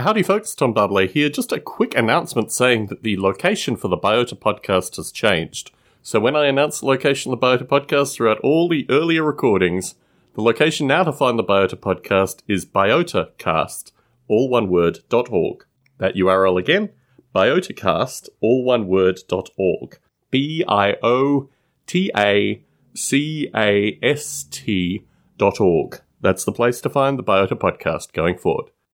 Howdy, folks. Tom Barbalet here. Just a quick announcement saying that the location for the Biota podcast has changed. So when I announced the location of the Biota podcast throughout all the earlier recordings, the location now to find the Biota podcast is biotacast, all one word, dot org. That URL again, biotacast, all one word, dot org. B I O T A C A S T dot org. That's the place to find the Biota podcast going forward.